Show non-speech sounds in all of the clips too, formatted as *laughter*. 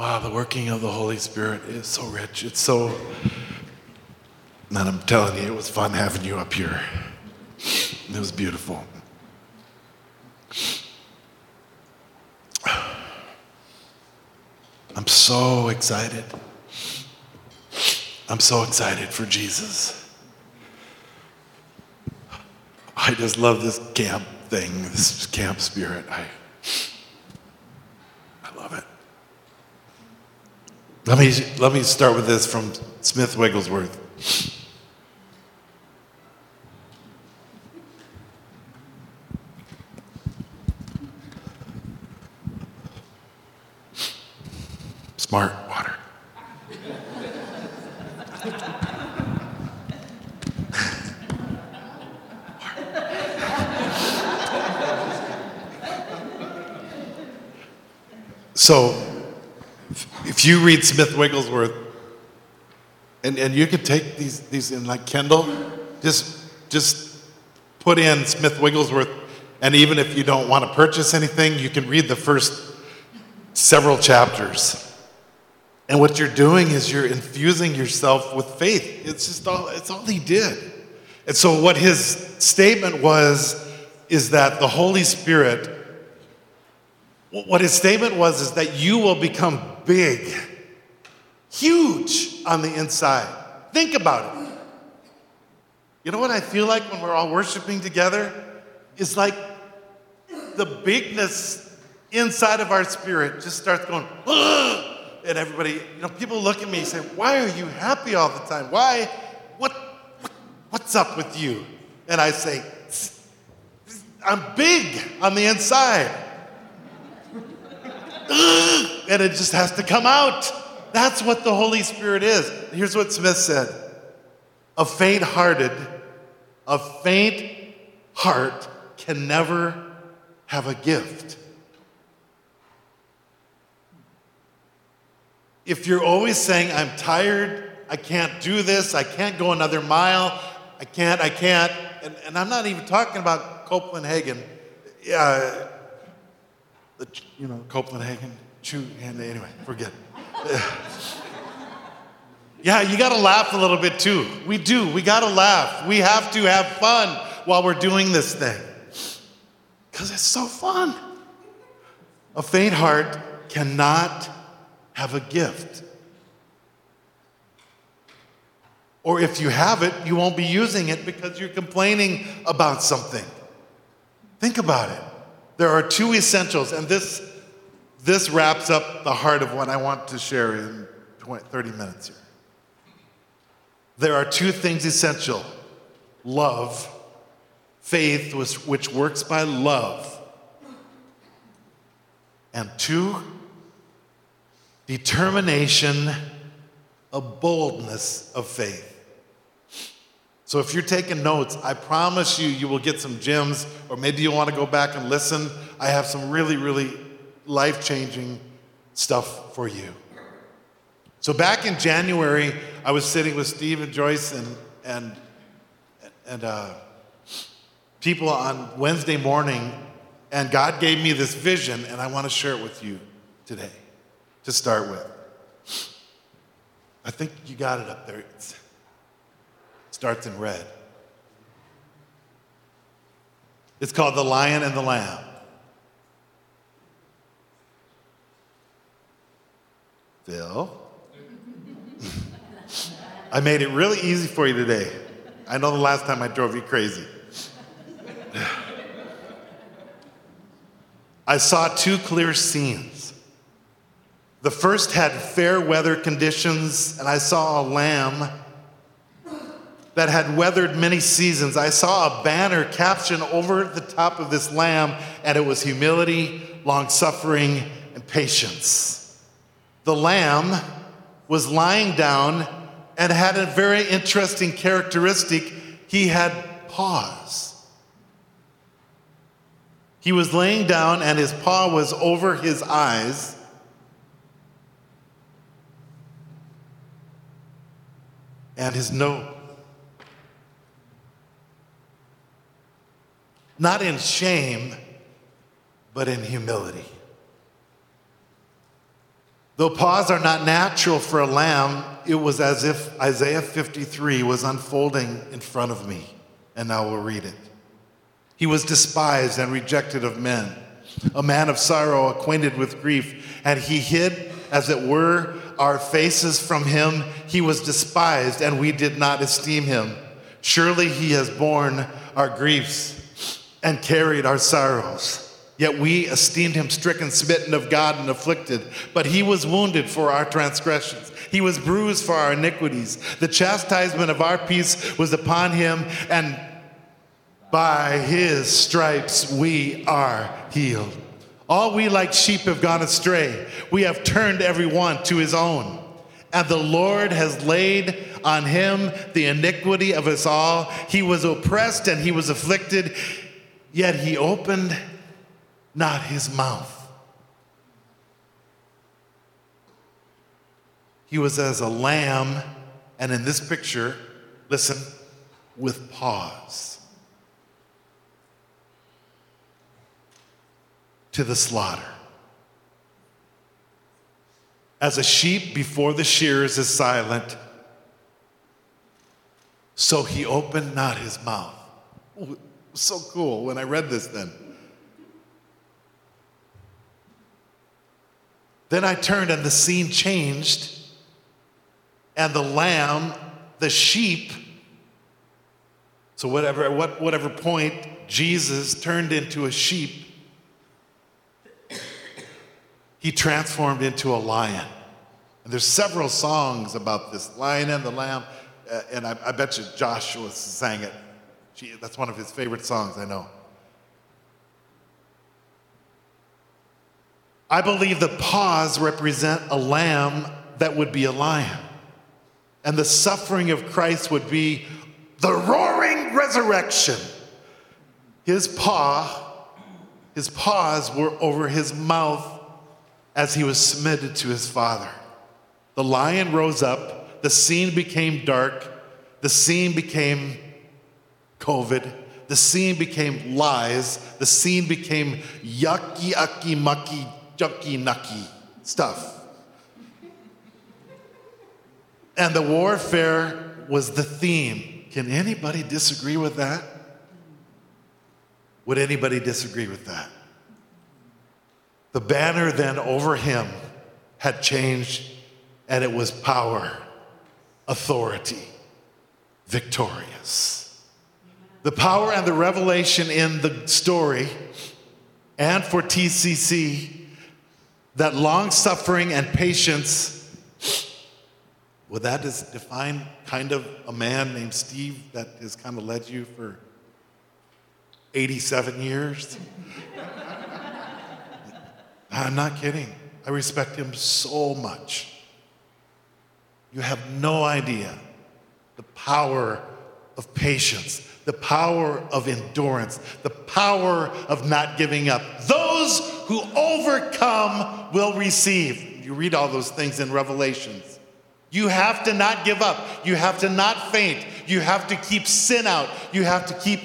Wow, the working of the Holy Spirit is so rich. It's so. And I'm telling you, it was fun having you up here. It was beautiful. I'm so excited. I'm so excited for Jesus. I just love this camp thing, this camp spirit. I, I love it. Let me, let me start with this from Smith Wigglesworth. Smart water. *laughs* So, if you read Smith Wigglesworth, and, and you could take these, these in like Kindle, just, just put in Smith Wigglesworth, and even if you don't want to purchase anything, you can read the first several chapters. And what you're doing is you're infusing yourself with faith. It's just all, it's all he did. And so, what his statement was is that the Holy Spirit, what his statement was is that you will become big, huge on the inside. Think about it. You know what I feel like when we're all worshiping together? It's like the bigness inside of our spirit just starts going, Ugh! and everybody, you know, people look at me and say, Why are you happy all the time? Why? What, what's up with you? And I say, I'm big on the inside. *gasps* and it just has to come out. That's what the Holy Spirit is. Here's what Smith said A faint hearted, a faint heart can never have a gift. If you're always saying, I'm tired, I can't do this, I can't go another mile, I can't, I can't, and, and I'm not even talking about Copeland Hagin. Uh, the, you know, Copeland Hagin, chew, and anyway, forget. yeah, you got to laugh a little bit too. We do. We got to laugh. We have to have fun while we're doing this thing because it's so fun. A faint heart cannot have a gift. Or if you have it, you won't be using it because you're complaining about something. Think about it. There are two essentials, and this, this wraps up the heart of what I want to share in 20, 30 minutes here. There are two things essential love, faith, which works by love, and two, determination, a boldness of faith. So if you're taking notes, I promise you, you will get some gems, or maybe you want to go back and listen. I have some really, really life changing stuff for you. So back in January, I was sitting with Steve and Joyce and, and, and uh, people on Wednesday morning, and God gave me this vision, and I want to share it with you today to start with. I think you got it up there. It's, starts in red. It's called The Lion and the Lamb. Phil? *laughs* I made it really easy for you today. I know the last time I drove you crazy. *sighs* I saw two clear scenes. The first had fair weather conditions, and I saw a lamb that had weathered many seasons, I saw a banner captioned over the top of this lamb, and it was humility, long suffering, and patience. The lamb was lying down and had a very interesting characteristic. He had paws. He was laying down, and his paw was over his eyes. And his nose not in shame, but in humility. Though paws are not natural for a lamb, it was as if Isaiah 53 was unfolding in front of me. And now we'll read it. He was despised and rejected of men, a man of sorrow, acquainted with grief, and he hid, as it were, our faces from him. He was despised, and we did not esteem him. Surely he has borne our griefs and carried our sorrows. Yet we esteemed him stricken, smitten of God, and afflicted. But he was wounded for our transgressions, he was bruised for our iniquities. The chastisement of our peace was upon him, and by his stripes we are healed. All we like sheep have gone astray. We have turned every one to his own. And the Lord has laid on him the iniquity of us all. He was oppressed and he was afflicted, yet he opened not his mouth. He was as a lamb, and in this picture, listen, with paws to the slaughter. As a sheep before the shears is silent, so he opened not his mouth. So cool when I read this then. Then I turned and the scene changed, and the lamb, the sheep, so whatever, at what, whatever point Jesus turned into a sheep, he transformed into a lion. And there's several songs about this lion and the lamb, uh, and I, I, bet you Joshua sang it. That's one of his favorite songs, I know. I believe the paws represent a lamb that would be a lion. And the suffering of Christ would be the roaring resurrection. His paw, his paws were over his mouth as he was submitted to his father. The lion rose up, the scene became dark, the scene became COVID, the scene became lies, the scene became yucky, yucky, mucky, junky nucky stuff. And the warfare was the theme. Can anybody disagree with that? Would anybody disagree with that? The banner then over him had changed, and it was power, authority, victorious. The power and the revelation in the story and for TCC that long suffering and patience, would that define kind of a man named Steve that has kind of led you for 87 years? *laughs* I'm not kidding. I respect him so much. You have no idea the power of patience, the power of endurance, the power of not giving up. Those who overcome will receive. You read all those things in Revelations. You have to not give up. You have to not faint. You have to keep sin out. You have to keep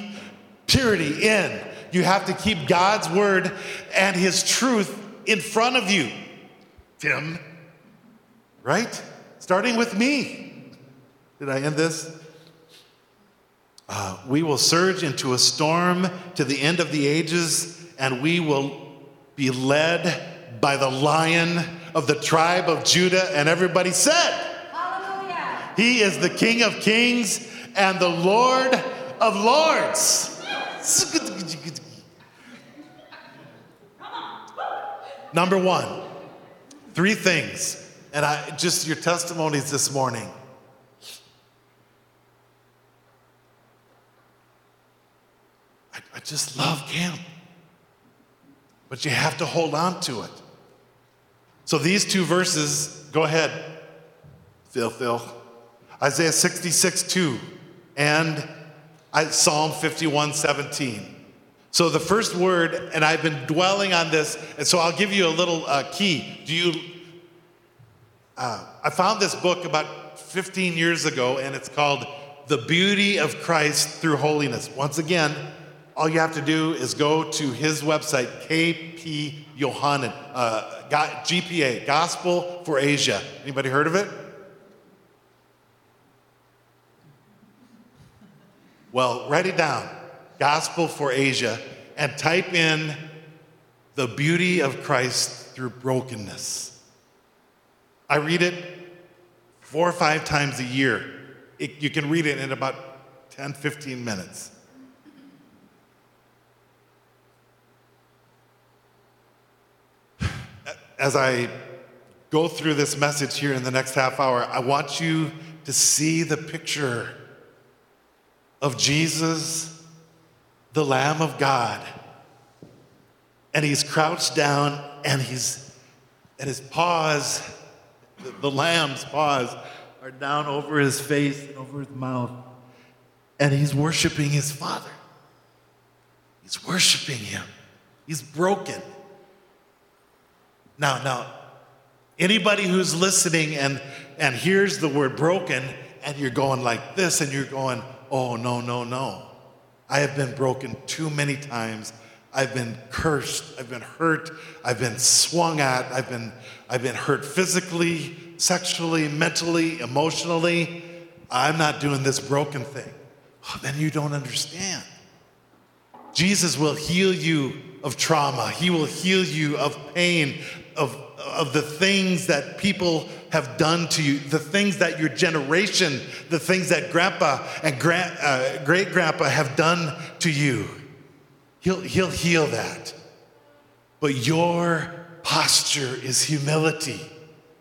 purity in. You have to keep God's word and his truth in front of you. Tim, right? Starting with me. Did I end this? Uh, we will surge into a storm to the end of the ages, and we will be led by the lion of the tribe of Judah. And everybody said, Hallelujah. He is the King of kings and the Lord of lords. Number one, three things. And I just your testimonies this morning. I, I just love camp. But you have to hold on to it. So these two verses, go ahead, Phil, Phil. Isaiah 66, 2, and Psalm 51, 17. So the first word, and I've been dwelling on this, and so I'll give you a little uh, key. Do you? Uh, I found this book about 15 years ago, and it's called "The Beauty of Christ Through Holiness." Once again, all you have to do is go to his website, KP Yohannan, uh, GFA, Gospel for Asia. Anybody heard of it? Well, write it down Gospel for Asia and type in the beauty of Christ through brokenness. I read it four or five times a year. It, you can read it in about 10, 15 minutes. As I go through this message here in the next half hour, I want you to see the picture of Jesus, the Lamb of God. And he's crouched down and he's, and his paws, the, the lamb's paws, are down over his face and over his mouth. And he's worshiping his Father. He's worshiping him. He's broken. Now, now, anybody who's listening and, and hears the word broken, and you're going like this, and you're going, Oh, no, no, no. I have been broken too many times. I've been cursed. I've been hurt. I've been swung at. I've been, I've been hurt physically, sexually, mentally, emotionally. I'm not doing this broken thing. Oh, then you don't understand. Jesus will heal you of trauma, He will heal you of pain, of, of the things that people have done to you, the things that your generation, the things that grandpa and grand, uh, great grandpa have done to you. He'll, he'll heal that. But your posture is humility.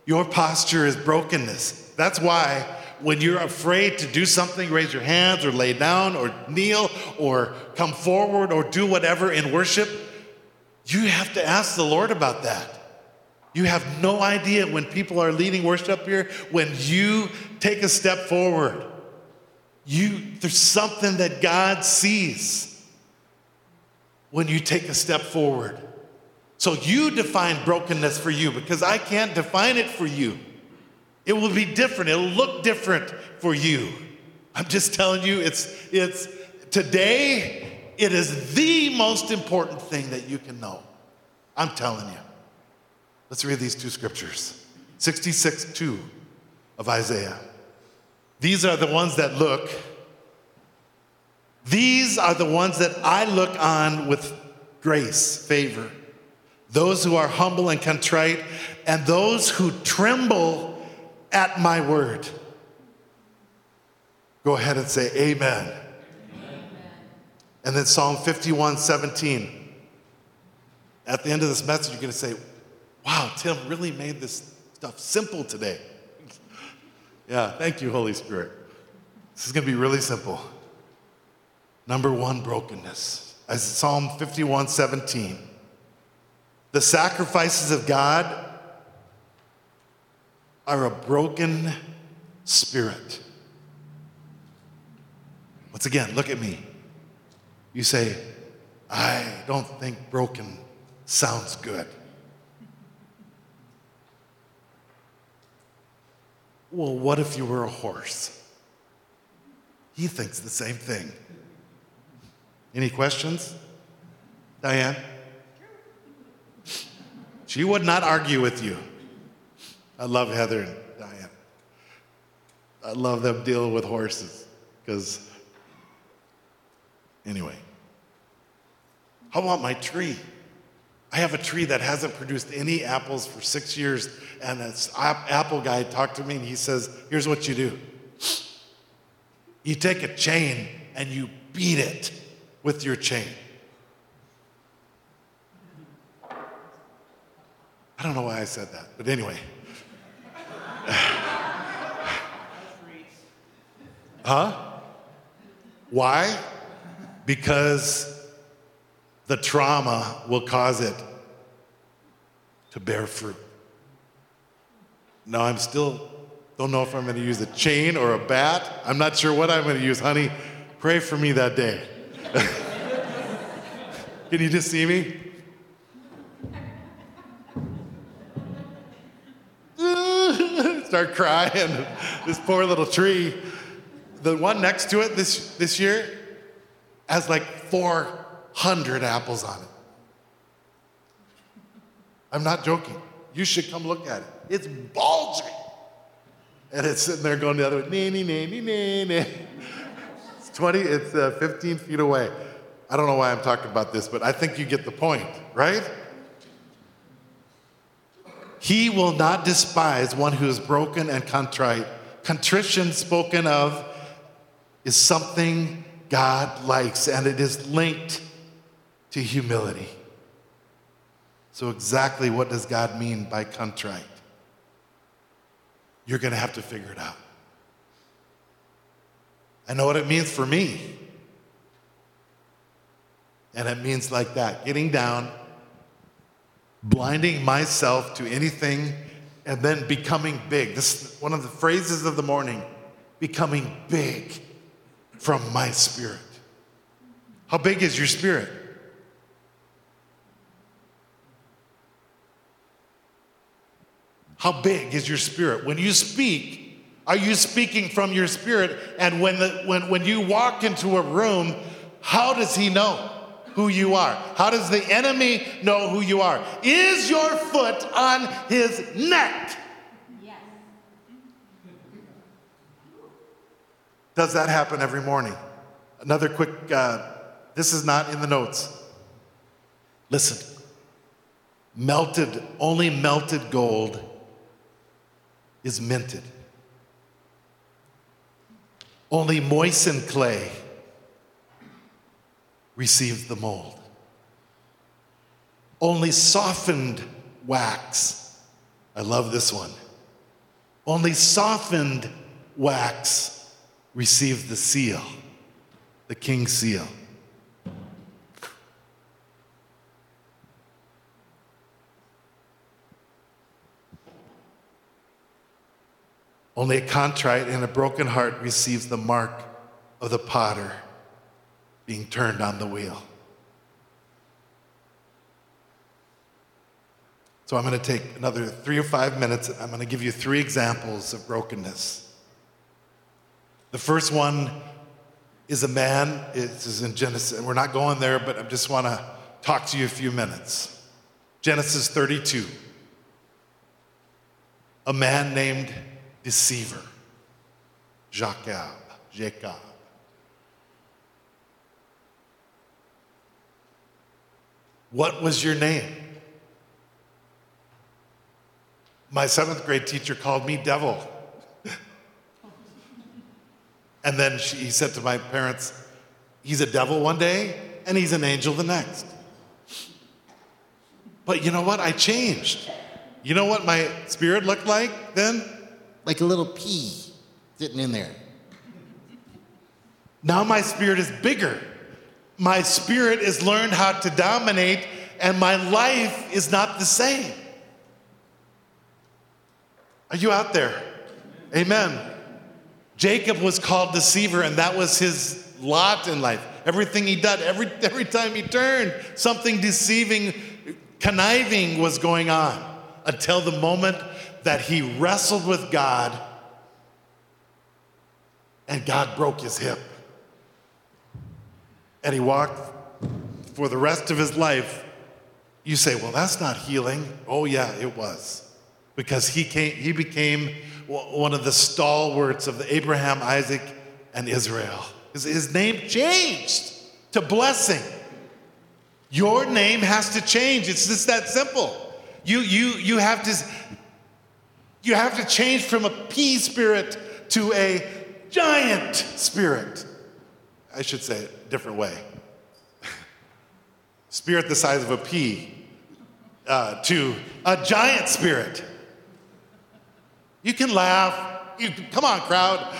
Your posture is brokenness. That's why when you're afraid to do something, raise your hands or lay down or kneel or come forward or do whatever in worship, you have to ask the Lord about that. You have no idea when people are leading worship here, when you take a step forward, you, there's something that God sees when you take a step forward. So you define brokenness for you because I can't define it for you. It will be different. It'll look different for you. I'm just telling you, it's, it's today, it is the most important thing that you can know. I'm telling you. Let's read these two scriptures 66 2 of Isaiah. These are the ones that look, these are the ones that I look on with grace, favor. Those who are humble and contrite, and those who tremble at my word. Go ahead and say, Amen. Amen. And then Psalm 51 17. At the end of this message, you're going to say, Wow, Tim really made this stuff simple today. yeah, thank you, Holy Spirit. This is going to be really simple. Number one, brokenness. As Psalm 51 17. The sacrifices of God are a broken spirit. Once again, look at me. You say, I don't think broken sounds good. Well, what if you were a horse? He thinks the same thing. Any questions? Diane? She would not argue with you. I love Heather and Diane. I love them dealing with horses because, anyway. How about my tree? I have a tree that hasn't produced any apples for six years, and this apple guy talked to me and he says, Here's what you do you take a chain and you beat it with your chain. I don't know why I said that, but anyway. *laughs* huh? Why? Because the trauma will cause it to bear fruit. Now, I'm still, don't know if I'm going to use a chain or a bat. I'm not sure what I'm going to use. Honey, pray for me that day. *laughs* Can you just see me? *laughs* Start crying. This poor little tree. The one next to it this, this year has like four 100 apples on it. I'm not joking. You should come look at it. It's bulging. And it's sitting there going the other way, nee, nee, nee, nee, nee, It's 20, it's uh, 15 feet away. I don't know why I'm talking about this, but I think you get the point, right? He will not despise one who is broken and contrite. Contrition spoken of is something God likes, and it is linked to humility. So, exactly what does God mean by contrite? You're going to have to figure it out. I know what it means for me. And it means like that getting down, blinding myself to anything, and then becoming big. This is one of the phrases of the morning becoming big from my spirit. How big is your spirit? How big is your spirit? When you speak, are you speaking from your spirit? And when, the, when, when you walk into a room, how does he know who you are? How does the enemy know who you are? Is your foot on his neck? Yes. Does that happen every morning? Another quick, uh, this is not in the notes. Listen, melted, only melted gold is minted. Only moistened clay receives the mold. Only softened wax, I love this one. Only softened wax receives the seal, the king's seal. Only a contrite and a broken heart receives the mark of the potter being turned on the wheel. So I'm going to take another three or five minutes. I'm going to give you three examples of brokenness. The first one is a man, this is in Genesis, we're not going there, but I just want to talk to you a few minutes. Genesis 32. A man named deceiver, Jacob, Jacob. What was your name? My seventh grade teacher called me devil. *laughs* and then she, he said to my parents, He's a devil one day and he's an angel the next. But you know what? I changed. You know what my spirit looked like then? Like a little pea sitting in there. Now my spirit is bigger. My spirit has learned how to dominate, and my life is not the same. Are you out there? Amen. Jacob was called deceiver, and that was his lot in life. Everything he did, every, every time he turned, something deceiving, conniving was going on until the moment that he wrestled with God and God broke his hip. And he walked for the rest of his life. You say, well, that's not healing. Oh, yeah, it was. Because he, came, he became one of the stalwarts of the Abraham, Isaac, and Israel. His, his name changed to blessing. Your name has to change. It's just that simple. You, you, you have to you have to change from a pea spirit to a giant spirit. I should say it different way. *laughs* spirit the size of a pea uh, to a giant spirit. You can laugh. You, come on, crowd.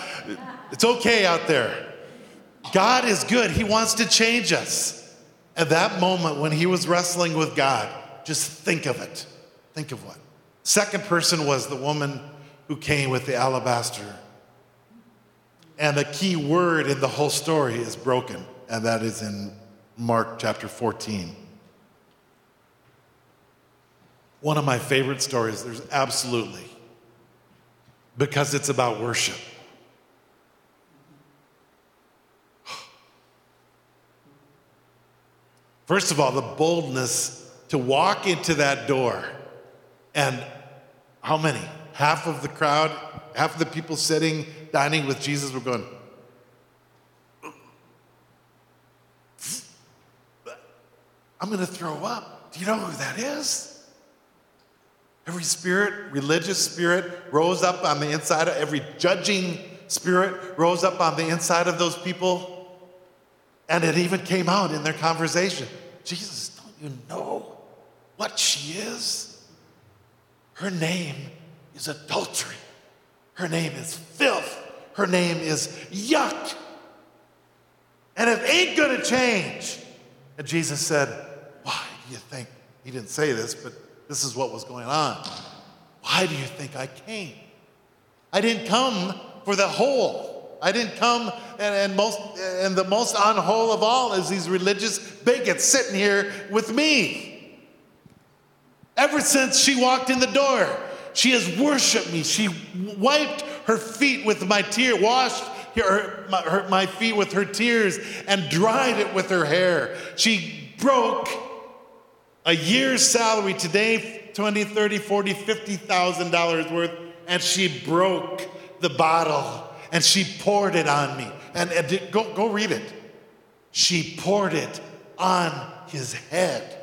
It's okay out there. God is good. He wants to change us. At that moment when he was wrestling with God, just think of it. Think of what? Second person was the woman who came with the alabaster. And the key word in the whole story is broken, and that is in Mark chapter 14. One of my favorite stories, there's absolutely, because it's about worship. First of all, the boldness to walk into that door. And how many? Half of the crowd, half of the people sitting, dining with Jesus were going, I'm going to throw up. Do you know who that is? Every spirit, religious spirit, rose up on the inside of every judging spirit, rose up on the inside of those people. And it even came out in their conversation. Jesus, don't you know what she is? Her name is adultery. Her name is filth. Her name is yuck. And it ain't gonna change. And Jesus said, Why do you think? He didn't say this, but this is what was going on. Why do you think I came? I didn't come for the whole. I didn't come, and, and most, and the most unwhole of all is these religious bigots sitting here with me. Ever since she walked in the door, she has worshiped me. She wiped her feet with my tear, washed her, my, her, my feet with her tears, and dried it with her hair. She broke a year's salary today 20 30 40 50000 dollars worth and she broke the bottle and she poured it on me and, and go, go read it she poured it on his head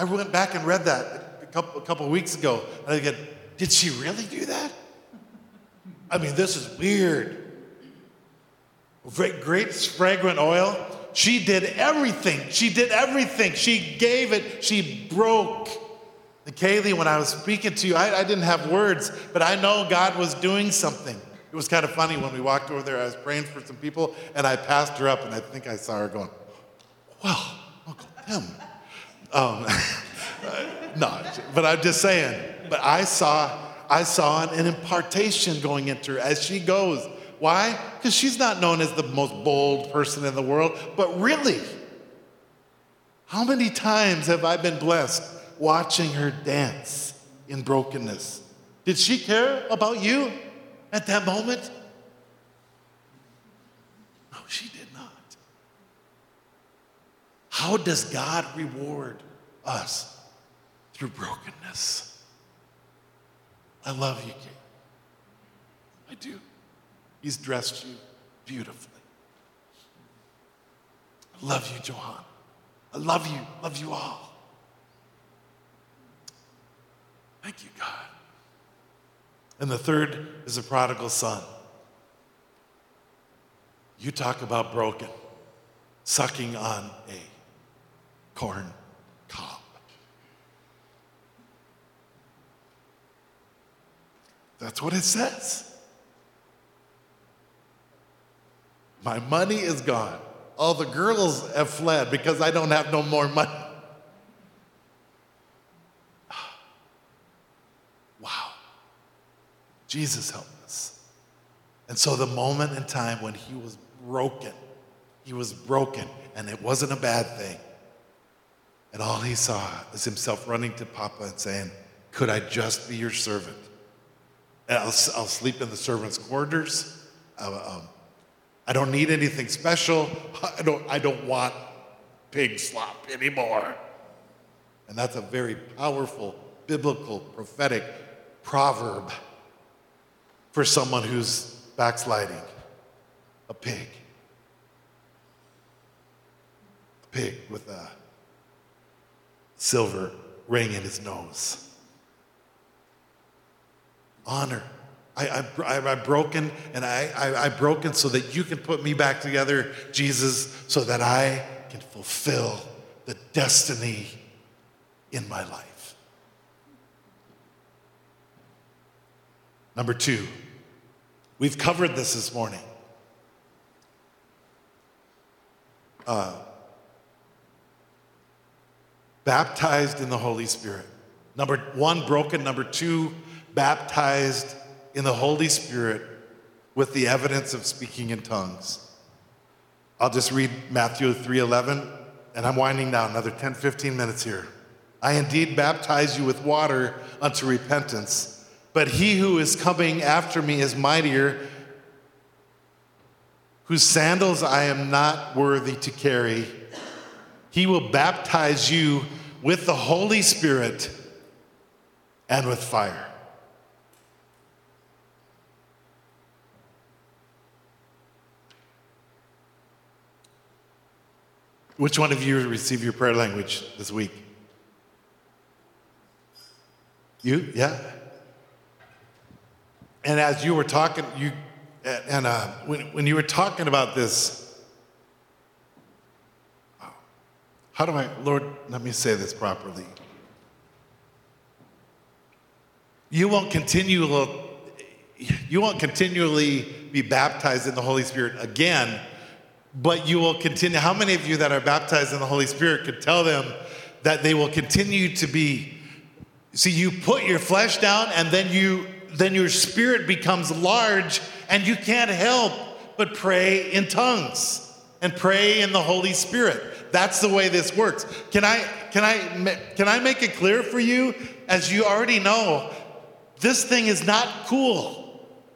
i went back and read that a couple, a couple weeks ago and i said did she really do that i mean this is weird great, great fragrant oil she did everything. She did everything. She gave it. She broke. And Kaylee, when I was speaking to you, I, I didn't have words, but I know God was doing something. It was kind of funny when we walked over there. I was praying for some people, and I passed her up, and I think I saw her going, "Well, Uncle Tim." Um, *laughs* no, but I'm just saying. But I saw, I saw an impartation going into her as she goes. Why? Because she's not known as the most bold person in the world, but really, how many times have I been blessed watching her dance in brokenness? Did she care about you at that moment? No, she did. How does God reward us? Through brokenness. I love you, Kate. I do. He's dressed you beautifully. I love you, Johan. I love you, love you all. Thank you, God. And the third is a prodigal son. You talk about broken, sucking on a corn cob. That's what it says. My money is gone. All the girls have fled because I don't have no more money. *sighs* Wow. Jesus helped us. And so the moment in time when he was broken, he was broken, and it wasn't a bad thing. And all he saw was himself running to Papa and saying, Could I just be your servant? And I'll, I'll sleep in the servants' quarters. um, I don't need anything special. *laughs* I don't, I don't want pig slop anymore. And that's a very powerful, biblical, prophetic proverb for someone who's backsliding. A pig. A pig with a silver ring in his nose. Honor I, I, I'm broken and I, I, I'm broken so that you can put me back together, Jesus, so that I can fulfill the destiny in my life. Number two, we've covered this this morning. Uh, baptized in the Holy Spirit. Number one, broken. Number two, baptized in the Holy Spirit with the evidence of speaking in tongues. I'll just read Matthew 3:11 and I'm winding down another 10 15 minutes here. I indeed baptize you with water unto repentance, but he who is coming after me is mightier, whose sandals I am not worthy to carry. He will baptize you with the Holy Spirit and with fire. Which one of you received your prayer language this week? You? Yeah? And as you were talking, you and uh, when, when you were talking about this, how do I, Lord, let me say this properly. You won't continue, you won't continually be baptized in the Holy Spirit again but you will continue. How many of you that are baptized in the Holy Spirit could tell them that they will continue to be? See, you put your flesh down, and then you then your spirit becomes large, and you can't help but pray in tongues and pray in the Holy Spirit. That's the way this works. Can I can I can I make it clear for you? As you already know, this thing is not cool.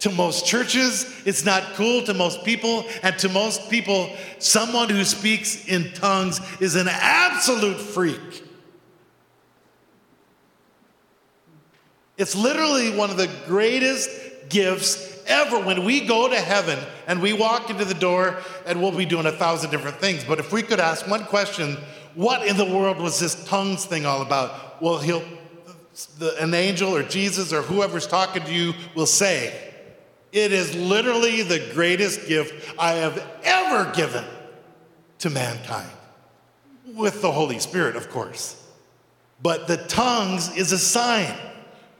To most churches, it's not cool to most people, and to most people, someone who speaks in tongues is an absolute freak. It's literally one of the greatest gifts ever when we go to heaven and we walk into the door and we'll be doing a thousand different things. But if we could ask one question, what in the world was this tongues thing all about? Well, he'll, the, an angel or Jesus or whoever's talking to you will say, it is literally the greatest gift I have ever given to mankind, with the Holy Spirit, of course. But the tongues is a sign,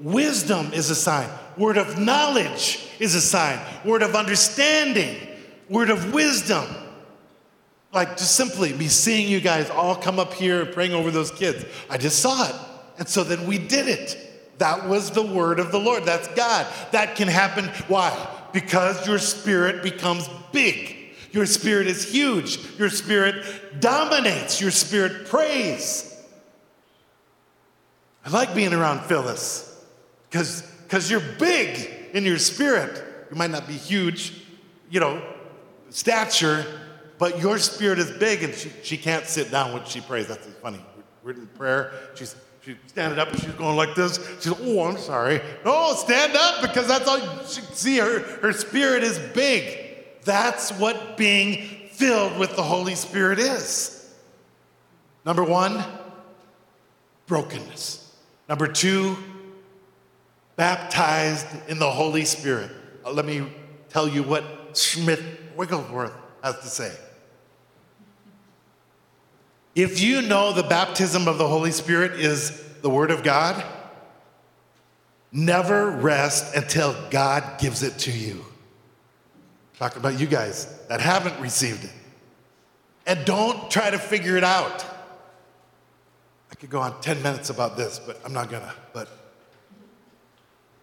wisdom is a sign, word of knowledge is a sign, word of understanding, word of wisdom. Like just simply me seeing you guys all come up here and praying over those kids. I just saw it. And so then we did it. That was the word of the Lord. That's God. That can happen. Why? Because your spirit becomes big. Your spirit is huge. Your spirit dominates. Your spirit prays. I like being around Phyllis because you're big in your spirit. You might not be huge, you know, stature, but your spirit is big and she, she can't sit down when she prays. That's funny. We're in prayer. She's She's standing up and she's going like this. She's, oh, I'm sorry. No, stand up because that's all you see. Her, her spirit is big. That's what being filled with the Holy Spirit is. Number one, brokenness. Number two, baptized in the Holy Spirit. Uh, let me tell you what Smith Wigglesworth has to say. If you know the baptism of the Holy Spirit is the Word of God, never rest until God gives it to you. Talking about you guys that haven't received it. And don't try to figure it out. I could go on 10 minutes about this, but I'm not gonna. But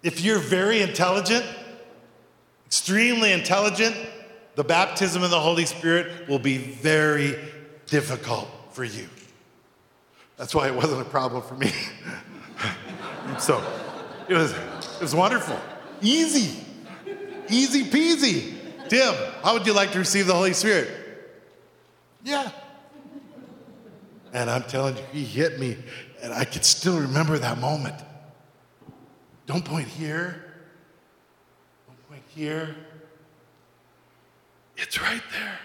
if you're very intelligent, extremely intelligent, the baptism of the Holy Spirit will be very difficult for you. That's why it wasn't a problem for me. *laughs* so it was, it was wonderful. Easy. Easy peasy. Tim, how would you like to receive the Holy Spirit? Yeah. And I'm telling you, he hit me, and I can still remember that moment. Don't point here. Don't point here. It's right there.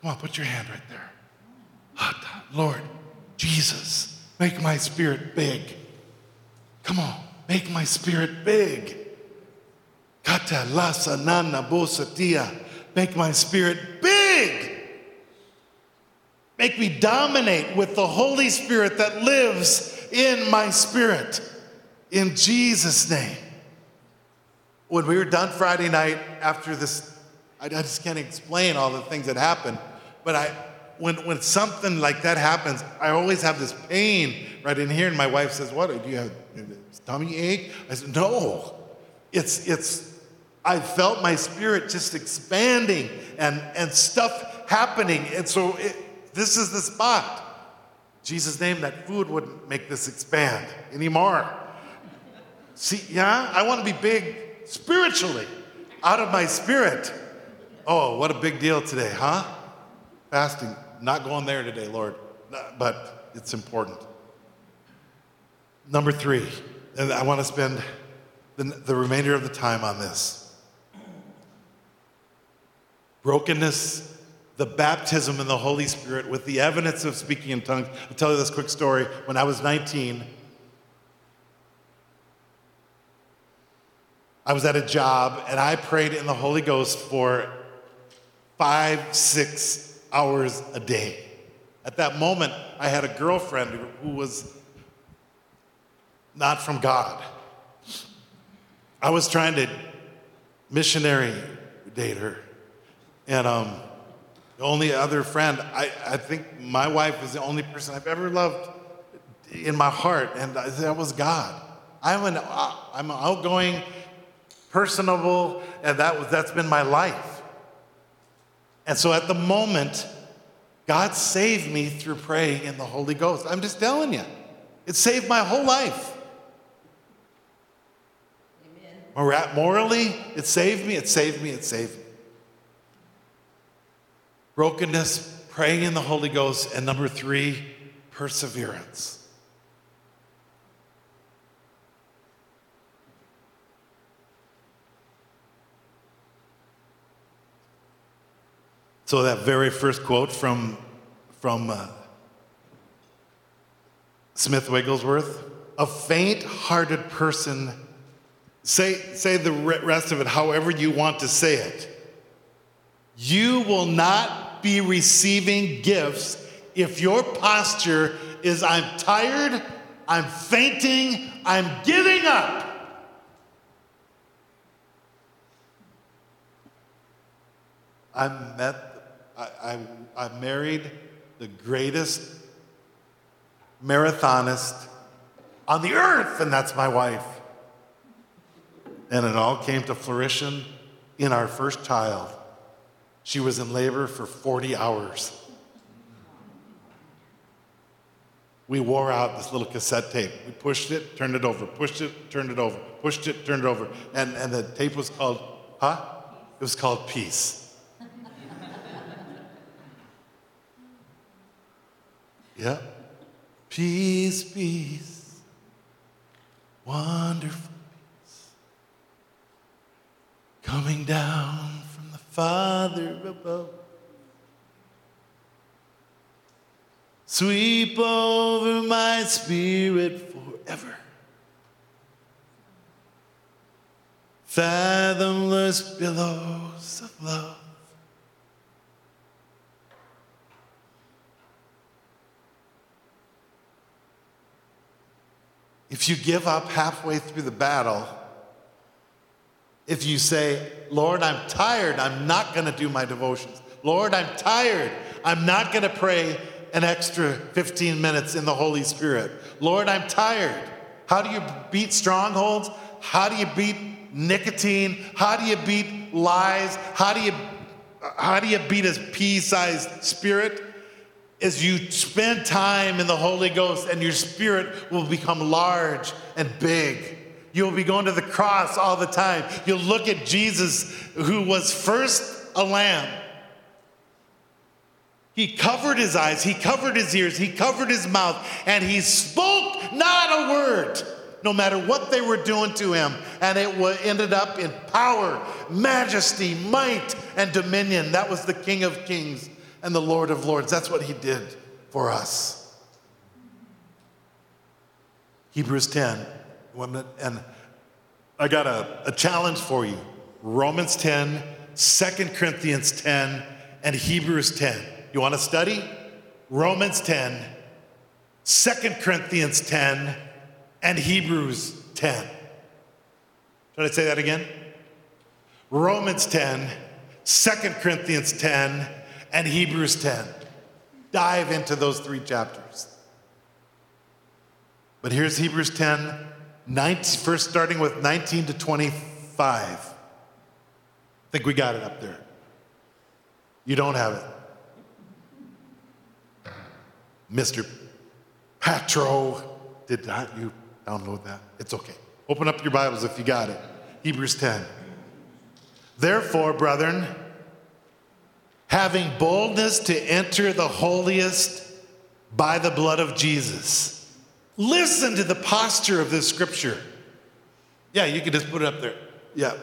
Come on, put your hand right there. Lord, Jesus, make my spirit big. Come on, make my spirit big. Kata lasa bosatia. Make my spirit big. Make me dominate with the Holy Spirit that lives in my spirit. In Jesus' name. When we were done Friday night after this, I just can't explain all the things that happened, but I, when, when something like that happens, I always have this pain right in here. And my wife says, What? Do you have tummy ache? I said, No. It's, it's, I felt my spirit just expanding and, and stuff happening. And so it, this is the spot. Jesus' name, that food wouldn't make this expand anymore. See, yeah, I want to be big spiritually, out of my spirit. Oh, what a big deal today, huh? Fasting not going there today, Lord. but it's important. Number three, and I want to spend the, the remainder of the time on this brokenness, the baptism in the Holy Spirit with the evidence of speaking in tongues. I'll tell you this quick story. When I was 19, I was at a job and I prayed in the Holy Ghost for five, six hours a day. At that moment, I had a girlfriend who was not from God. I was trying to missionary date her. And um, the only other friend, I, I think my wife is the only person I've ever loved in my heart, and that was God. I'm an, I'm an outgoing, personable, and that was, that's been my life. And so at the moment, God saved me through praying in the Holy Ghost. I'm just telling you, it saved my whole life. Amen. Morally, it saved me, it saved me, it saved me. Brokenness, praying in the Holy Ghost, and number three, perseverance. So, that very first quote from, from uh, Smith Wigglesworth a faint hearted person, say, say the rest of it however you want to say it. You will not be receiving gifts if your posture is I'm tired, I'm fainting, I'm giving up. I met I, I, I married the greatest marathonist on the earth, and that's my wife. And it all came to fruition in our first child. She was in labor for 40 hours. We wore out this little cassette tape. We pushed it, turned it over, pushed it, turned it over, pushed it, turned it over. And, and the tape was called, huh? It was called Peace. Yeah. Peace, peace, wonderful peace, coming down from the Father above. Sweep over my spirit forever. Fathomless billows of love. If you give up halfway through the battle, if you say, Lord, I'm tired, I'm not going to do my devotions. Lord, I'm tired, I'm not going to pray an extra 15 minutes in the Holy Spirit. Lord, I'm tired. How do you beat strongholds? How do you beat nicotine? How do you beat lies? How do you how do you beat a pea-sized spirit? As you spend time in the Holy Ghost and your spirit will become large and big. You'll be going to the cross all the time. You'll look at Jesus, who was first a lamb. He covered his eyes, he covered his ears, he covered his mouth, and he spoke not a word, no matter what they were doing to him. And it ended up in power, majesty, might, and dominion. That was the King of Kings and the Lord of Lords. That's what he did for us. Hebrews 10. And I got a, a challenge for you Romans 10, 2 Corinthians 10, and Hebrews 10. You want to study? Romans 10, 2 Corinthians 10, and Hebrews 10. Should I say that again? Romans 10, 2 Corinthians 10, and Hebrews 10. Dive into those three chapters. But here's Hebrews 10, 19, first starting with 19 to 25. I think we got it up there. You don't have it. Mr. Patro, did not you download that? It's okay. Open up your Bibles if you got it. Hebrews 10. Therefore, brethren, having boldness to enter the holiest by the blood of Jesus. Listen to the posture of this scripture. Yeah, you can just put it up there. Yeah.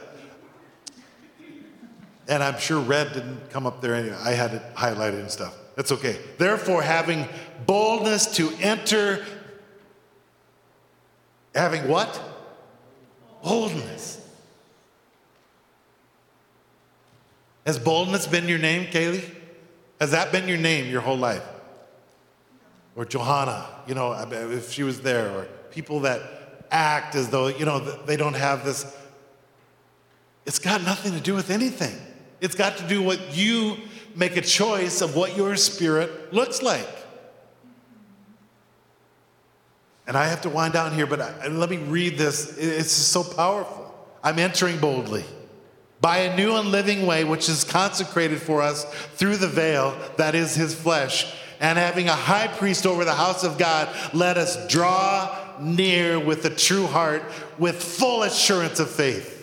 And I'm sure red didn't come up there anyway. I had it highlighted and stuff. That's okay. Therefore, having boldness to enter, having what? Boldness. Has boldness been your name, Kaylee? Has that been your name your whole life? Or Johanna, you know, if she was there, or people that act as though, you know, they don't have this. It's got nothing to do with anything. It's got to do what you make a choice of what your spirit looks like. And I have to wind down here, but I, let me read this. It's so powerful. I'm entering boldly by a new and living way which is consecrated for us through the veil that is his flesh. And having a high priest over the house of God, let us draw near with a true heart, with full assurance of faith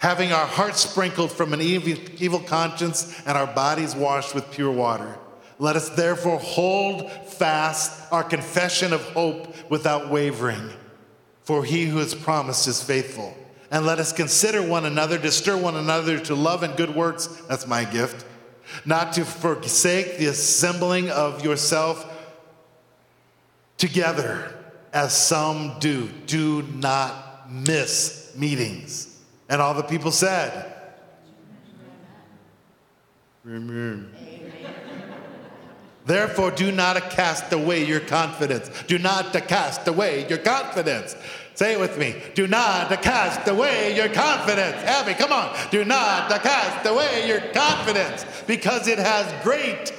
having our hearts sprinkled from an evil, evil conscience and our bodies washed with pure water. Let us therefore hold fast our confession of hope without wavering, for he who has promised is faithful. And let us consider one another to stir one another to love and good works. That's my gift. Not to forsake the assembling of yourself together, as some do. Do not miss meetings and all the people said, Amen. Therefore, do not cast away your confidence. Do not cast away your confidence. Say it with me. Do not cast away your confidence. Abby, come on. Do not cast away your confidence because it has great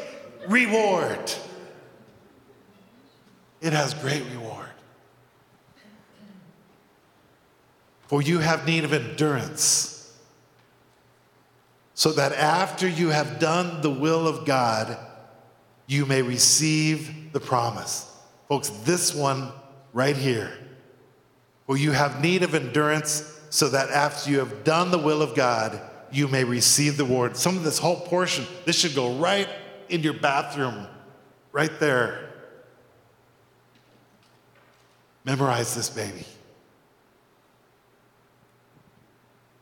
reward. It has great reward. For you have need of endurance, so that after you have done the will of God, you may receive the promise. Folks, this one right here. For you have need of endurance, so that after you have done the will of God, you may receive the reward. Some of this whole portion, this should go right in your bathroom, right there. Memorize this, baby.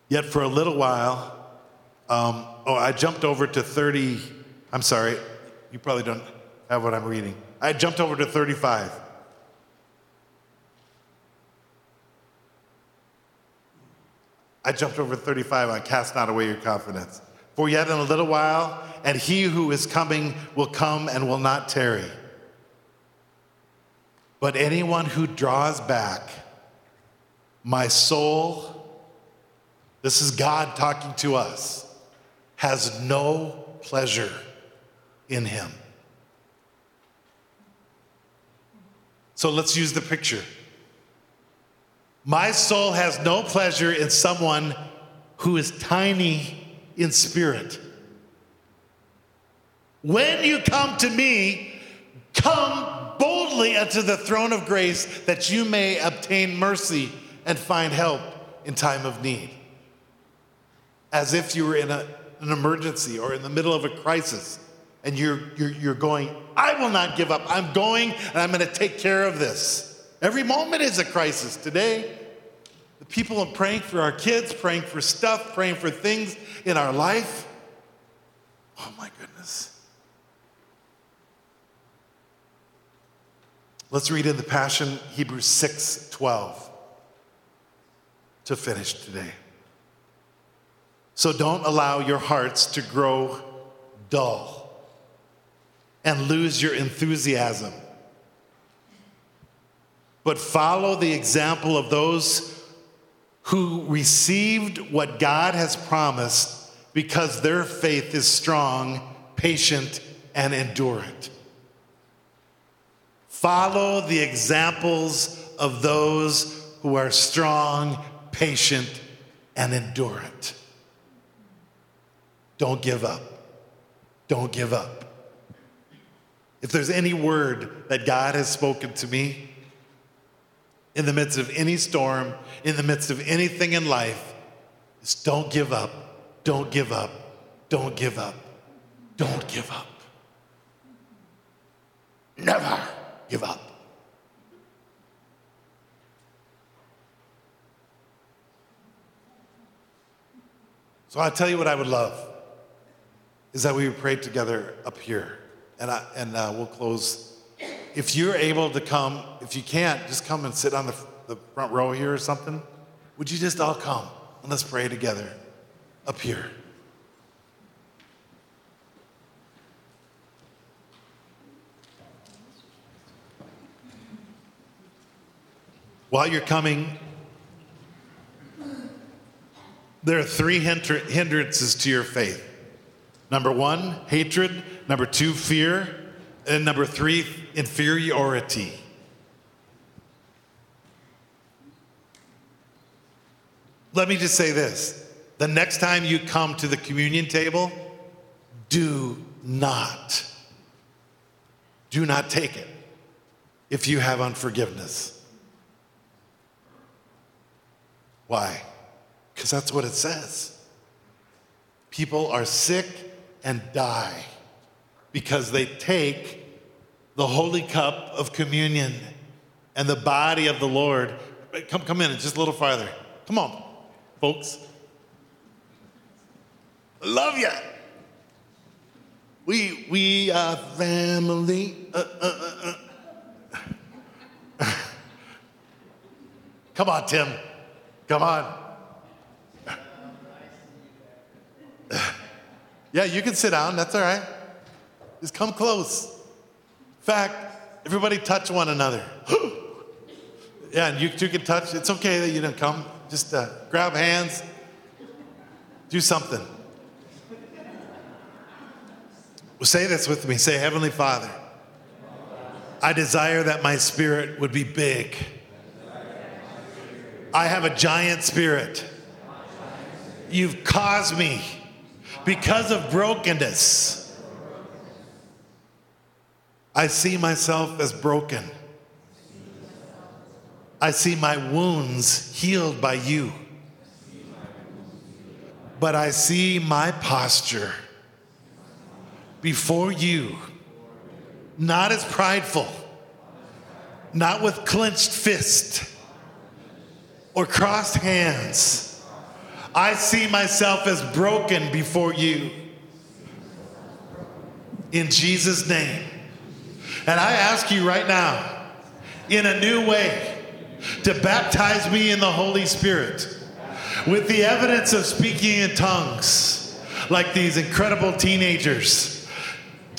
Yet for a little while, um, oh, I jumped over to 30. I'm sorry, you probably don't have what I'm reading. I jumped over to 35. I jumped over 35 I cast not away your confidence. For yet in a little while, and he who is coming will come and will not tarry. But anyone who draws back, my soul this is God talking to us, has no pleasure in him. So let's use the picture. My soul has no pleasure in someone who is tiny in spirit. When you come to me, come boldly unto the throne of grace that you may obtain mercy and find help in time of need as if you were in a, an emergency or in the middle of a crisis and you're, you're, you're going, I will not give up. I'm going and I'm going to take care of this. Every moment is a crisis. Today, the people are praying for our kids, praying for stuff, praying for things in our life. Oh my goodness. Let's read in the Passion Hebrews 6 12 to finish today. So don't allow your hearts to grow dull and lose your enthusiasm. But follow the example of those who received what God has promised because their faith is strong, patient, and endurant. Follow the examples of those who are strong, patient, and endurant. Don't give up. Don't give up. If there's any word that God has spoken to me in the midst of any storm, in the midst of anything in life, is don't give up. Don't give up. Don't give up. Don't give up. never give up. So I tell you what I would love is that we would pray together up here, and I, and uh, we'll close. If you're able to come, if you can't, just come and sit on the, the front row here or something. Would you just all come and let's pray together up here? While you're coming, there are three hindrances to your faith. Number one, hatred. Number two, fear. And number three, inferiority. Let me just say this the next time you come to the communion table, do not, do not take it if you have unforgiveness. Why? Because that's what it says. People are sick and die because they take the holy cup of communion and the body of the Lord. Come, come in, just a little farther. Come on, folks. Love you. We we are family. Uh, uh, uh, *laughs* Come on, Tim. Come on. Yeah, you can sit down. That's all right. Just come close. Fact, everybody touch one another. *gasps* yeah, and you two can touch. It's okay that you didn't come. Just uh, grab hands. Do something. Well, say this with me. Say, Heavenly Father, I desire that my spirit would be big. I have a giant spirit. You've caused me because of brokenness. I see myself as broken. I see my wounds healed by you. But I see my posture before you, not as prideful, not with clenched fist or crossed hands I see myself as broken before you. In Jesus' name. And I ask you right now, in a new way, to baptize me in the Holy Spirit with the evidence of speaking in tongues, like these incredible teenagers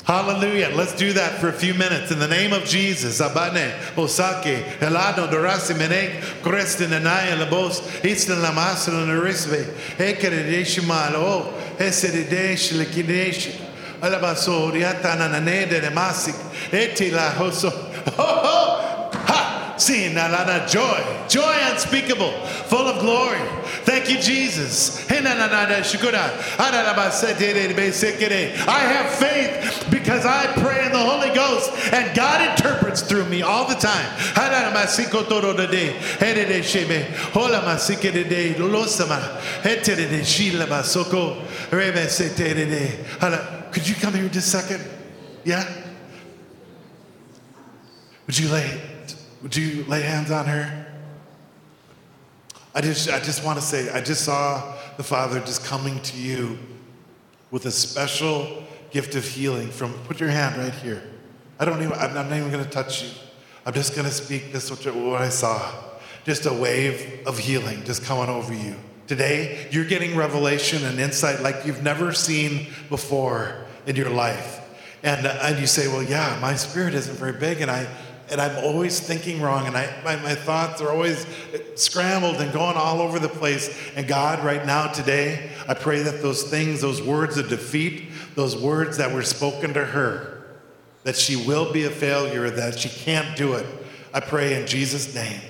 Hallelujah. Let's do that for a few minutes. In the name of Jesus. Abane, Osake, Helado, Dorasi, Menek, Crestin, Anaya, Labos, Eastern Lamasra, Narisve, Ekeredeshima, O, oh, Heseridesh, Likidesh, Alabaso, Riatana, Nede, Masik, Etila, Hoso. *laughs* Oh, oh, ha, see, Nalana, joy, joy unspeakable, full of glory. Thank you, Jesus. I have faith because I pray in the Holy Ghost and God interprets through me all the time. Could you come here just a second? Yeah? Would you lay would you lay hands on her? I just, I just want to say, I just saw the Father just coming to you with a special gift of healing from, put your hand right here. I don't even, I'm not even going to touch you. I'm just going to speak this, what I saw. Just a wave of healing just coming over you. Today, you're getting revelation and insight like you've never seen before in your life. And, and you say, well, yeah, my spirit isn't very big, and I, and I'm always thinking wrong, and I, my, my thoughts are always scrambled and going all over the place. And God, right now, today, I pray that those things, those words of defeat, those words that were spoken to her, that she will be a failure, that she can't do it, I pray in Jesus' name,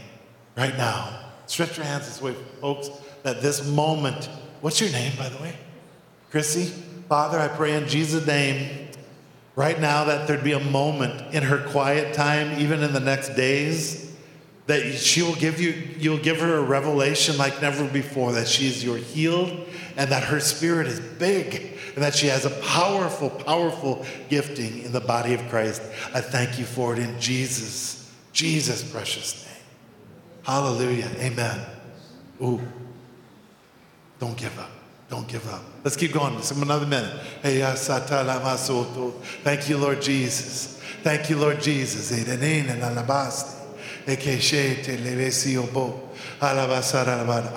right now. Stretch your hands this way, folks, that this moment, what's your name, by the way? Chrissy? Father, I pray in Jesus' name right now that there'd be a moment in her quiet time, even in the next days, that she will give you, you'll give her a revelation like never before that she is your healed and that her spirit is big and that she has a powerful, powerful gifting in the body of Christ. I thank you for it in Jesus, Jesus' precious name. Hallelujah. Amen. Ooh. Don't give up. Don't give up. Let's keep going. Just another minute. Ah, Thank you, Lord Jesus. Thank you, Lord Jesus. I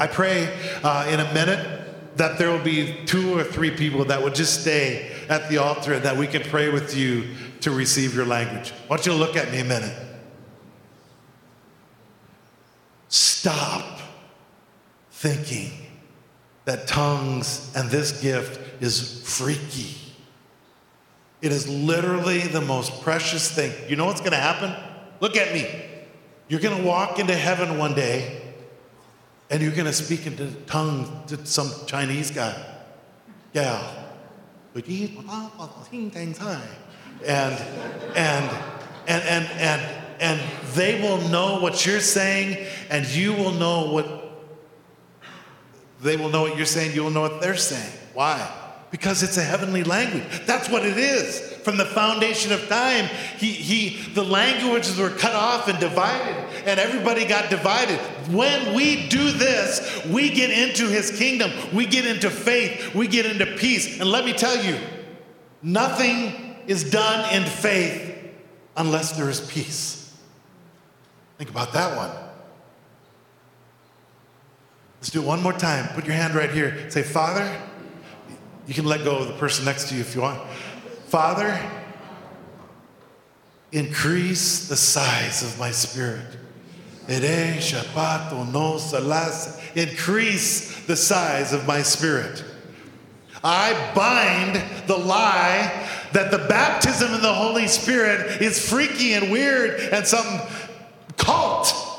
pray uh, in a minute that there will be two or three people that would just stay at the altar and that we can pray with you to receive your language. I want you look at me a minute. Stop thinking that tongues and this gift is freaky. It is literally the most precious thing. You know what's going to happen? Look at me. You're going to walk into heaven one day and you're going to speak into tongues to some Chinese guy, gal. And, and, and, and, and, and they will know what you're saying, and you will know what they will know what you're saying, you will know what they're saying. Why? Because it's a heavenly language. That's what it is from the foundation of time, he, he, the languages were cut off and divided, and everybody got divided. When we do this, we get into his kingdom, we get into faith, we get into peace. And let me tell you, nothing is done in faith unless there is peace. Think about that one. Let's do it one more time. Put your hand right here. Say, Father, you can let go of the person next to you if you want. Father, increase the size of my spirit. Increase the size of my spirit. I bind the lie that the baptism in the Holy Spirit is freaky and weird and some cult.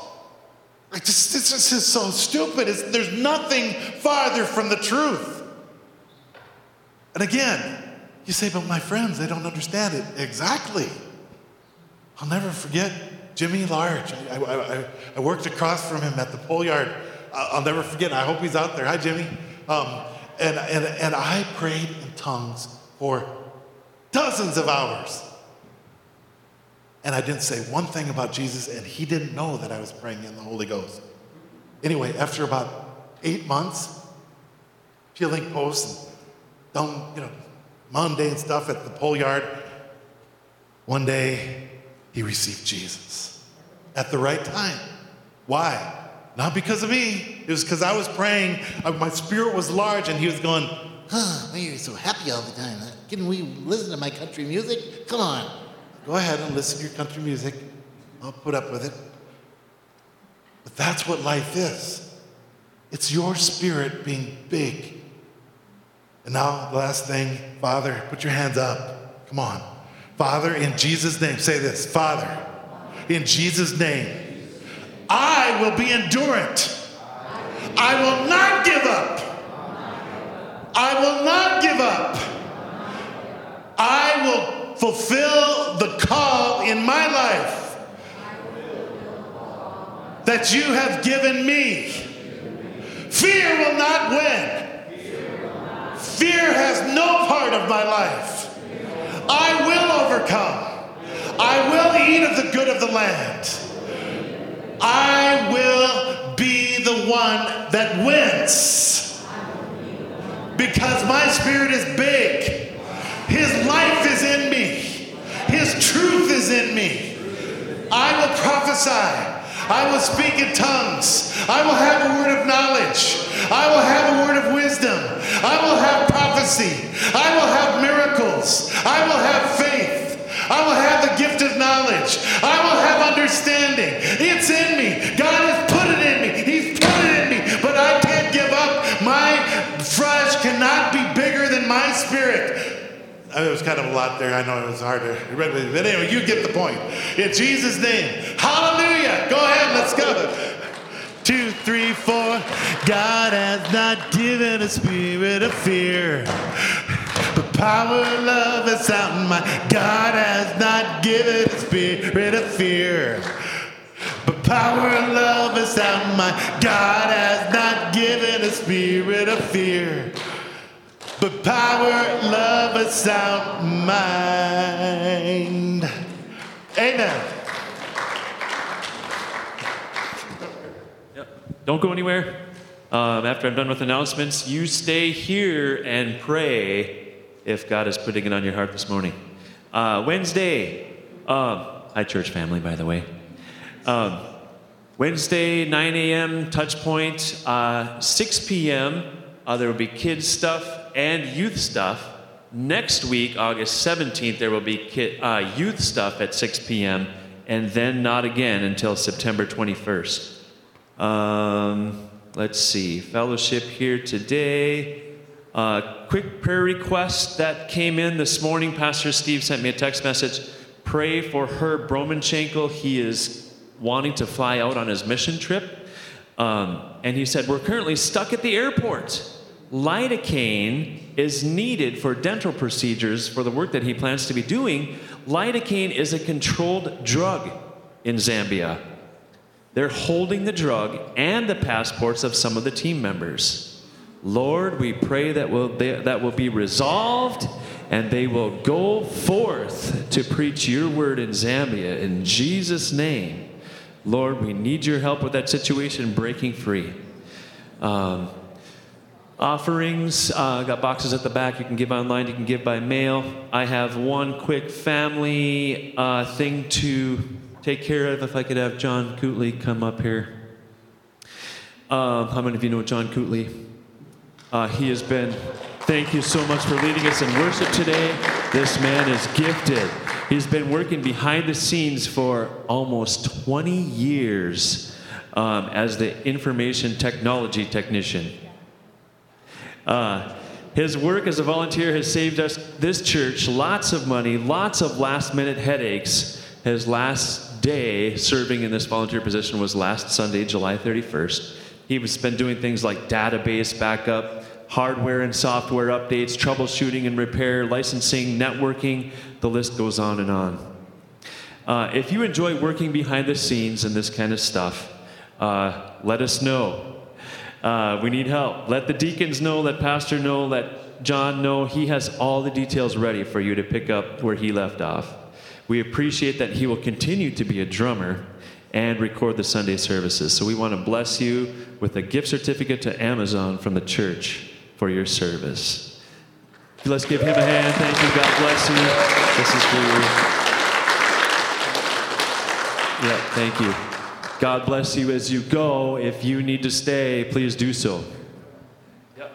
I just, this is so stupid. It's, there's nothing farther from the truth. And again, you say, but my friends, they don't understand it. Exactly. I'll never forget Jimmy Large. I, I, I, I worked across from him at the pole yard. I'll never forget. I hope he's out there. Hi, Jimmy. Um, and, and, and I prayed in tongues for dozens of hours. And I didn't say one thing about Jesus, and he didn't know that I was praying in the Holy Ghost. Anyway, after about eight months, peeling posts and don't, you know, mundane stuff at the pole yard. One day, he received Jesus at the right time. Why? Not because of me. It was because I was praying. Uh, my spirit was large, and he was going, Huh, why are you so happy all the time? Can we listen to my country music? Come on. Go ahead and listen to your country music. I'll put up with it. But that's what life is it's your spirit being big and now, the last thing, Father, put your hands up. Come on. Father, in Jesus' name, say this Father, in Jesus' name, I will be endurant. I will not give up. I will not give up. I will fulfill the call in my life that you have given me. Fear will not win. Fear has no part of my life. I will overcome. I will eat of the good of the land. I will be the one that wins. Because my spirit is big. His life is in me. His truth is in me. I will prophesy. I will speak in tongues. I will have a word of knowledge. I will have a word of wisdom. I will have prophecy. I will have miracles. I will have faith. I will have the gift of knowledge. I will have understanding. It's in Mean, it was kind of a lot there. I know it was hard to read, but anyway, you get the point. In Jesus' name, hallelujah. Go ahead, let's go. Two, three, four. God has not given a spirit of fear, but power, love, and sound mind. God has not given a spirit of fear. but power and love is sound mind. God has not given a spirit of fear, but power, love, a sound mind. Amen. Don't go anywhere. Um, after I'm done with announcements, you stay here and pray if God is putting it on your heart this morning. Uh, Wednesday, um, hi, church family, by the way. Um, Wednesday, 9 a.m., touch point. Uh, 6 p.m., uh, there will be kids' stuff and youth stuff. Next week, August 17th, there will be uh, youth stuff at 6 p.m., and then not again until September 21st. Um, let's see, fellowship here today. Uh, quick prayer request that came in this morning. Pastor Steve sent me a text message. Pray for Herb Bromanchenko. He is wanting to fly out on his mission trip. Um, and he said, We're currently stuck at the airport. Lidocaine is needed for dental procedures for the work that he plans to be doing. Lidocaine is a controlled drug in Zambia. They're holding the drug and the passports of some of the team members. Lord, we pray that will, that will be resolved and they will go forth to preach your word in Zambia in Jesus' name. Lord, we need your help with that situation breaking free. Um, offerings, uh, got boxes at the back. You can give online, you can give by mail. I have one quick family uh, thing to take care of. If I could have John Cootley come up here. Uh, how many of you know John Cootley? Uh, he has been, thank you so much for leading us in worship today. This man is gifted. He's been working behind the scenes for almost 20 years um, as the information technology technician. Uh, his work as a volunteer has saved us, this church, lots of money, lots of last minute headaches. His last day serving in this volunteer position was last Sunday, July 31st. He's been doing things like database backup, hardware and software updates, troubleshooting and repair, licensing, networking. The list goes on and on. Uh, if you enjoy working behind the scenes and this kind of stuff, uh, let us know. Uh, we need help. Let the deacons know, let Pastor know, let John know. He has all the details ready for you to pick up where he left off. We appreciate that he will continue to be a drummer and record the Sunday services. So we want to bless you with a gift certificate to Amazon from the church for your service. Let's give him a hand. Thank you. God bless you. This is for you. Yeah, thank you. God bless you as you go. If you need to stay, please do so. Yep.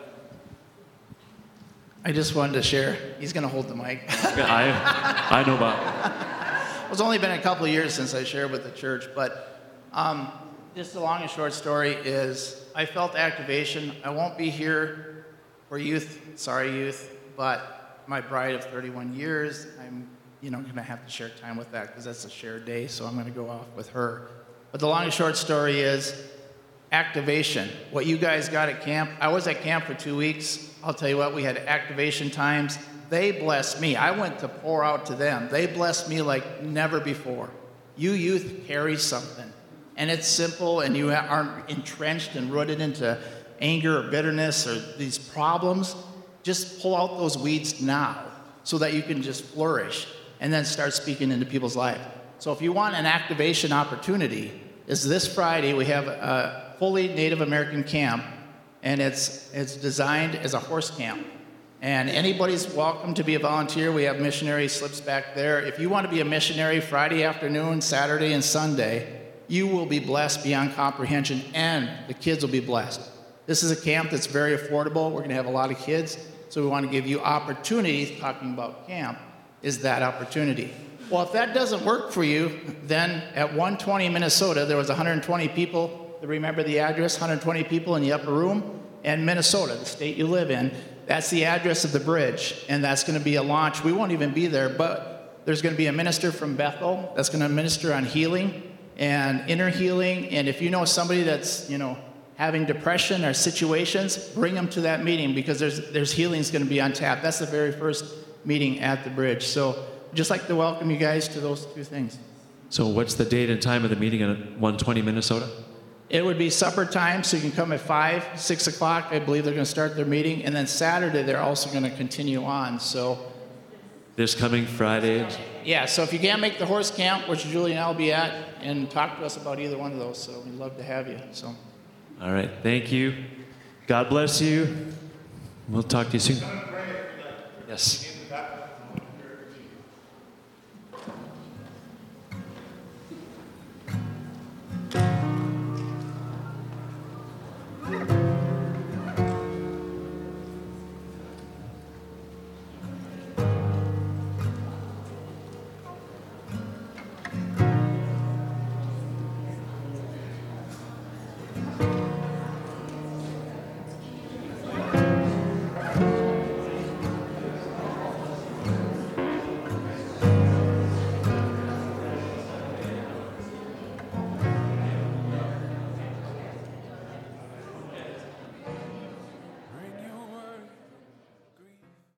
I just wanted to share. He's going to hold the mic. I, I know about. *laughs* It's only been a couple of years since I shared with the church, but um, just the long and short story is I felt activation. I won't be here for youth, sorry youth, but my bride of 31 years, I'm you know going to have to share time with that because that's a shared day, so I'm going to go off with her. But the long and short story is activation. What you guys got at camp, I was at camp for two weeks. I'll tell you what, we had activation times. They blessed me. I went to pour out to them. They blessed me like never before. You youth carry something. And it's simple, and you aren't entrenched and rooted into anger or bitterness or these problems. Just pull out those weeds now so that you can just flourish and then start speaking into people's life. So if you want an activation opportunity, is this Friday we have a fully Native American camp and it's, it's designed as a horse camp. And anybody's welcome to be a volunteer. We have missionary slips back there. If you want to be a missionary Friday afternoon, Saturday, and Sunday, you will be blessed beyond comprehension, and the kids will be blessed. This is a camp that's very affordable. We're going to have a lot of kids, so we want to give you opportunities. Talking about camp is that opportunity. Well, if that doesn't work for you, then at 120 Minnesota, there was 120 people that remember the address 120 people in the upper room and minnesota the state you live in that's the address of the bridge and that's going to be a launch. We won't even be there but there's going to be a minister from bethel that's going to minister on healing and inner healing and if you know somebody that's you know having depression or situations bring them to that meeting because there's there's healing is going to be on tap. That's the very first meeting at the bridge. So just like to welcome you guys to those two things So, what's the date and time of the meeting at 120 Minnesota? It would be supper time, so you can come at 5, 6 o'clock. I believe they're going to start their meeting. And then Saturday, they're also going to continue on. So, This coming Friday. yeah, so if you can't make the horse camp, which Julie and I will be at, and talk to us about either one of those. So, we'd love to have you. So, All right. Thank you. God bless you. We'll talk to you soon. Yes.